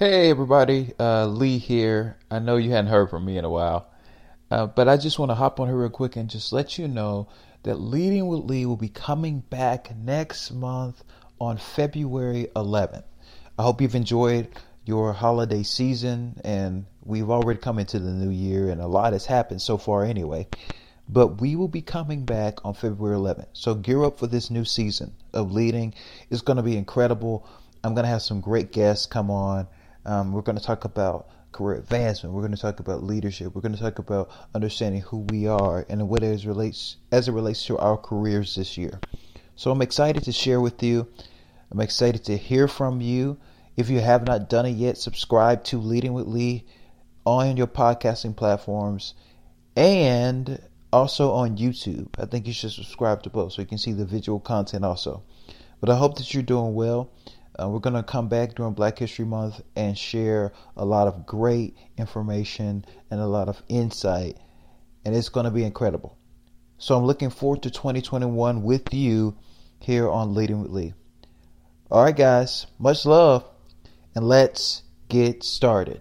Hey everybody, uh, Lee here. I know you hadn't heard from me in a while, uh, but I just want to hop on here real quick and just let you know that Leading with Lee will be coming back next month on February 11th. I hope you've enjoyed your holiday season, and we've already come into the new year, and a lot has happened so far anyway. But we will be coming back on February 11th. So gear up for this new season of leading. It's going to be incredible. I'm going to have some great guests come on. Um, we're going to talk about career advancement. We're going to talk about leadership. We're going to talk about understanding who we are and what it relates as it relates to our careers this year. So I'm excited to share with you. I'm excited to hear from you. If you have not done it yet, subscribe to Leading with Lee on your podcasting platforms and also on YouTube. I think you should subscribe to both so you can see the visual content also. But I hope that you're doing well. Uh, we're going to come back during Black History Month and share a lot of great information and a lot of insight, and it's going to be incredible. So I'm looking forward to 2021 with you here on Leading with Lee. All right, guys, much love, and let's get started.